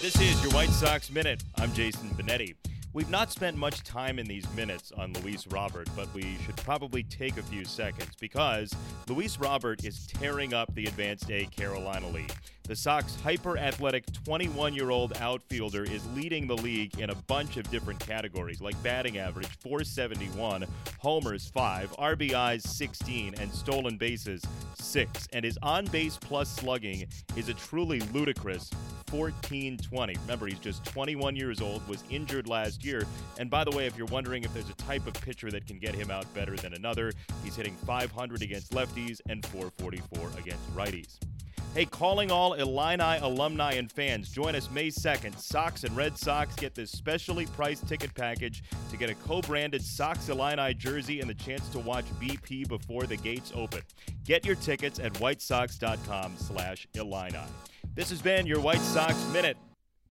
This is your White Sox Minute. I'm Jason Benetti. We've not spent much time in these minutes on Luis Robert, but we should probably take a few seconds because Luis Robert is tearing up the Advanced A Carolina League. The Sox hyper athletic 21 year old outfielder is leading the league in a bunch of different categories like batting average 471, homers 5, RBIs 16, and stolen bases 6. And his on base plus slugging is a truly ludicrous 1420. Remember, he's just 21 years old, was injured last year. And by the way, if you're wondering if there's a type of pitcher that can get him out better than another, he's hitting 500 against lefties and 444 against righties. Hey, calling all Illini alumni and fans. Join us May 2nd. Sox and Red Sox get this specially priced ticket package to get a co-branded Sox Illini jersey and the chance to watch BP before the gates open. Get your tickets at whitesox.com slash Illini. This has been your White Sox Minute.